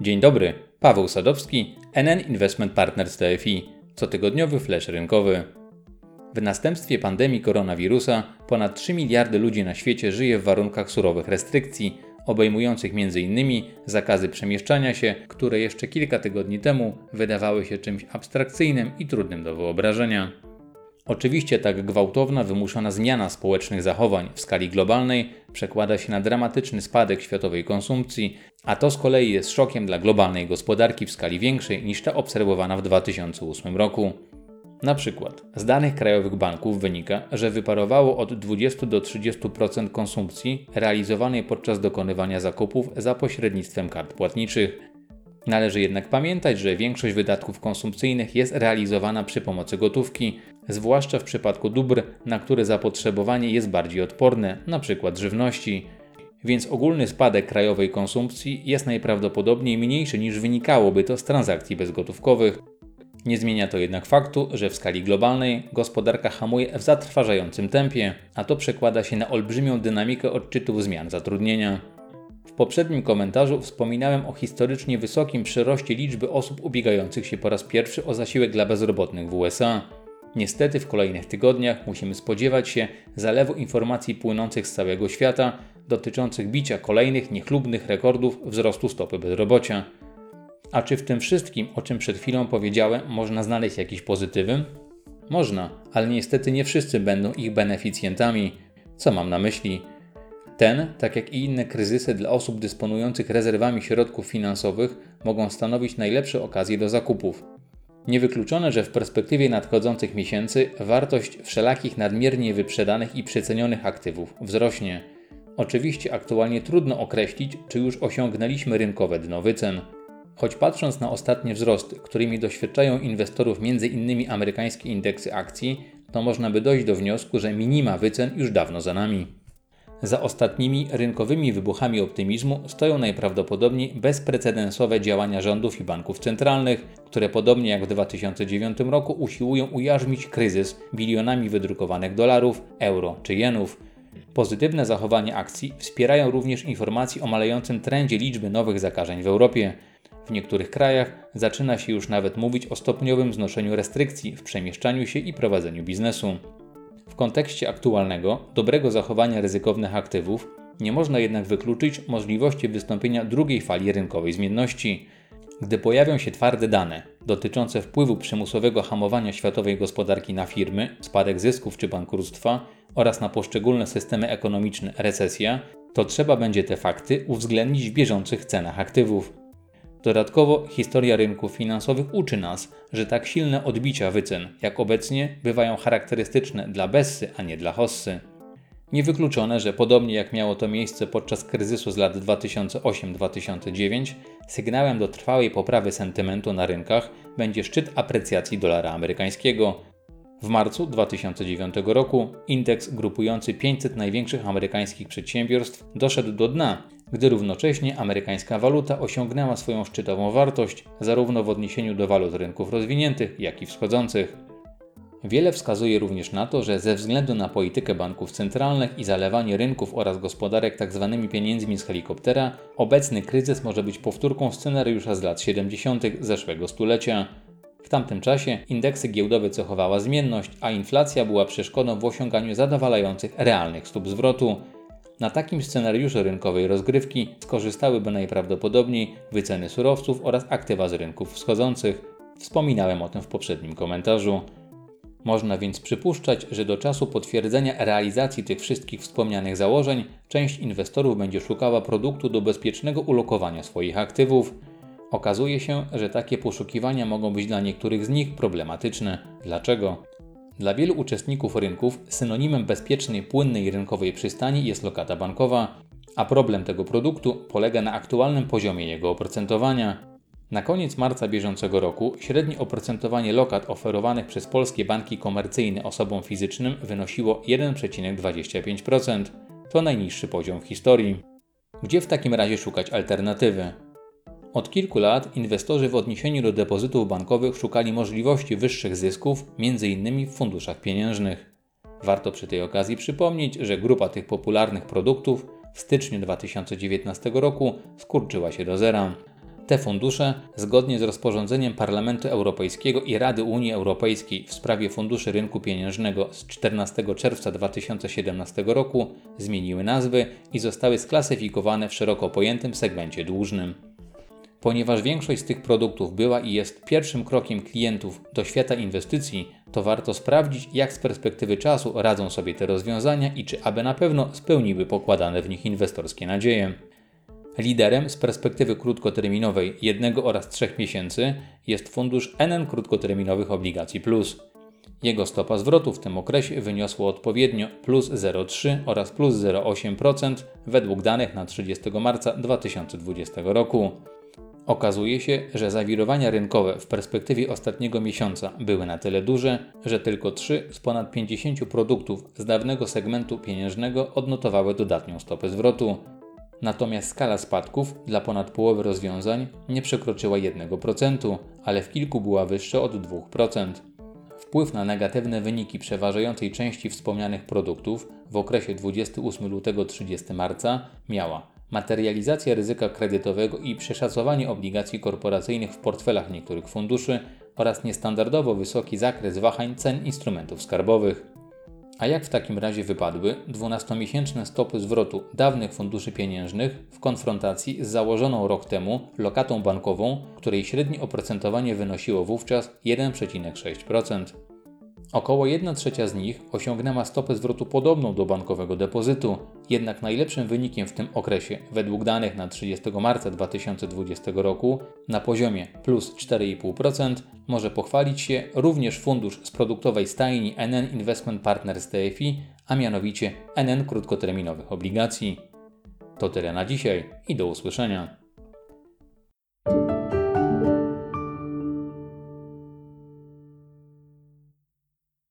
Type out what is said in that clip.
Dzień dobry, Paweł Sadowski, NN Investment Partners TFI, cotygodniowy flash rynkowy. W następstwie pandemii koronawirusa ponad 3 miliardy ludzi na świecie żyje w warunkach surowych restrykcji, obejmujących m.in. zakazy przemieszczania się, które jeszcze kilka tygodni temu wydawały się czymś abstrakcyjnym i trudnym do wyobrażenia. Oczywiście tak gwałtowna, wymuszona zmiana społecznych zachowań w skali globalnej przekłada się na dramatyczny spadek światowej konsumpcji, a to z kolei jest szokiem dla globalnej gospodarki w skali większej niż ta obserwowana w 2008 roku. Na przykład z danych krajowych banków wynika, że wyparowało od 20 do 30% konsumpcji realizowanej podczas dokonywania zakupów za pośrednictwem kart płatniczych. Należy jednak pamiętać, że większość wydatków konsumpcyjnych jest realizowana przy pomocy gotówki, zwłaszcza w przypadku dóbr, na które zapotrzebowanie jest bardziej odporne, np. żywności. Więc ogólny spadek krajowej konsumpcji jest najprawdopodobniej mniejszy niż wynikałoby to z transakcji bezgotówkowych. Nie zmienia to jednak faktu, że w skali globalnej gospodarka hamuje w zatrważającym tempie, a to przekłada się na olbrzymią dynamikę odczytów zmian zatrudnienia. Poprzednim komentarzu wspominałem o historycznie wysokim przyroście liczby osób ubiegających się po raz pierwszy o zasiłek dla bezrobotnych w USA. Niestety w kolejnych tygodniach musimy spodziewać się zalewu informacji płynących z całego świata dotyczących bicia kolejnych niechlubnych rekordów wzrostu stopy bezrobocia. A czy w tym wszystkim, o czym przed chwilą powiedziałem, można znaleźć jakiś pozytywy? Można, ale niestety nie wszyscy będą ich beneficjentami. Co mam na myśli? Ten, tak jak i inne kryzysy dla osób dysponujących rezerwami środków finansowych, mogą stanowić najlepsze okazje do zakupów. Niewykluczone, że w perspektywie nadchodzących miesięcy wartość wszelakich nadmiernie wyprzedanych i przecenionych aktywów wzrośnie. Oczywiście aktualnie trudno określić, czy już osiągnęliśmy rynkowe dno wycen. Choć patrząc na ostatnie wzrosty, którymi doświadczają inwestorów m.in. amerykańskie indeksy akcji, to można by dojść do wniosku, że minima wycen już dawno za nami. Za ostatnimi rynkowymi wybuchami optymizmu stoją najprawdopodobniej bezprecedensowe działania rządów i banków centralnych, które podobnie jak w 2009 roku usiłują ujarzmić kryzys bilionami wydrukowanych dolarów, euro czy jenów. Pozytywne zachowanie akcji wspierają również informacje o malejącym trendzie liczby nowych zakażeń w Europie. W niektórych krajach zaczyna się już nawet mówić o stopniowym znoszeniu restrykcji w przemieszczaniu się i prowadzeniu biznesu. Kontekście aktualnego, dobrego zachowania ryzykownych aktywów, nie można jednak wykluczyć możliwości wystąpienia drugiej fali rynkowej zmienności. Gdy pojawią się twarde dane dotyczące wpływu przymusowego hamowania światowej gospodarki na firmy, spadek zysków czy bankructwa oraz na poszczególne systemy ekonomiczne recesja, to trzeba będzie te fakty uwzględnić w bieżących cenach aktywów. Dodatkowo historia rynków finansowych uczy nas, że tak silne odbicia wycen jak obecnie bywają charakterystyczne dla Bessy, a nie dla Hossy. Niewykluczone, że podobnie jak miało to miejsce podczas kryzysu z lat 2008-2009, sygnałem do trwałej poprawy sentymentu na rynkach będzie szczyt aprecjacji dolara amerykańskiego. W marcu 2009 roku indeks grupujący 500 największych amerykańskich przedsiębiorstw doszedł do dna gdy równocześnie amerykańska waluta osiągnęła swoją szczytową wartość zarówno w odniesieniu do walut rynków rozwiniętych, jak i wschodzących. Wiele wskazuje również na to, że ze względu na politykę banków centralnych i zalewanie rynków oraz gospodarek tzw. Pieniędzmi z helikoptera, obecny kryzys może być powtórką scenariusza z lat 70. zeszłego stulecia. W tamtym czasie indeksy giełdowe cechowała zmienność, a inflacja była przeszkodą w osiąganiu zadowalających realnych stóp zwrotu. Na takim scenariuszu rynkowej rozgrywki skorzystałyby najprawdopodobniej wyceny surowców oraz aktywa z rynków wschodzących. Wspominałem o tym w poprzednim komentarzu. Można więc przypuszczać, że do czasu potwierdzenia realizacji tych wszystkich wspomnianych założeń część inwestorów będzie szukała produktu do bezpiecznego ulokowania swoich aktywów. Okazuje się, że takie poszukiwania mogą być dla niektórych z nich problematyczne. Dlaczego? Dla wielu uczestników rynków synonimem bezpiecznej, płynnej rynkowej przystani jest lokata bankowa, a problem tego produktu polega na aktualnym poziomie jego oprocentowania. Na koniec marca bieżącego roku średnie oprocentowanie lokat oferowanych przez polskie banki komercyjne osobom fizycznym wynosiło 1,25%. To najniższy poziom w historii. Gdzie w takim razie szukać alternatywy? Od kilku lat inwestorzy w odniesieniu do depozytów bankowych szukali możliwości wyższych zysków, m.in. w funduszach pieniężnych. Warto przy tej okazji przypomnieć, że grupa tych popularnych produktów w styczniu 2019 roku skurczyła się do zera. Te fundusze, zgodnie z rozporządzeniem Parlamentu Europejskiego i Rady Unii Europejskiej w sprawie funduszy rynku pieniężnego z 14 czerwca 2017 roku, zmieniły nazwy i zostały sklasyfikowane w szeroko pojętym segmencie dłużnym. Ponieważ większość z tych produktów była i jest pierwszym krokiem klientów do świata inwestycji, to warto sprawdzić, jak z perspektywy czasu radzą sobie te rozwiązania i czy aby na pewno spełniły pokładane w nich inwestorskie nadzieje. Liderem z perspektywy krótkoterminowej jednego oraz trzech miesięcy jest fundusz NN krótkoterminowych obligacji plus. Jego stopa zwrotu w tym okresie wyniosła odpowiednio plus 0,3 oraz plus 0,8% według danych na 30 marca 2020 roku. Okazuje się, że zawirowania rynkowe w perspektywie ostatniego miesiąca były na tyle duże, że tylko 3 z ponad 50 produktów z dawnego segmentu pieniężnego odnotowały dodatnią stopę zwrotu. Natomiast skala spadków dla ponad połowy rozwiązań nie przekroczyła 1%, ale w kilku była wyższa od 2%. Wpływ na negatywne wyniki przeważającej części wspomnianych produktów w okresie 28 lutego 30 marca miała materializacja ryzyka kredytowego i przeszacowanie obligacji korporacyjnych w portfelach niektórych funduszy oraz niestandardowo wysoki zakres wahań cen instrumentów skarbowych. A jak w takim razie wypadły 12-miesięczne stopy zwrotu dawnych funduszy pieniężnych w konfrontacji z założoną rok temu lokatą bankową, której średnie oprocentowanie wynosiło wówczas 1,6%? Około 1 trzecia z nich osiągnęła stopę zwrotu podobną do bankowego depozytu, jednak najlepszym wynikiem w tym okresie, według danych na 30 marca 2020 roku, na poziomie plus 4,5%, może pochwalić się również fundusz z produktowej stajni NN Investment Partners TFI, a mianowicie NN krótkoterminowych obligacji. To tyle na dzisiaj i do usłyszenia.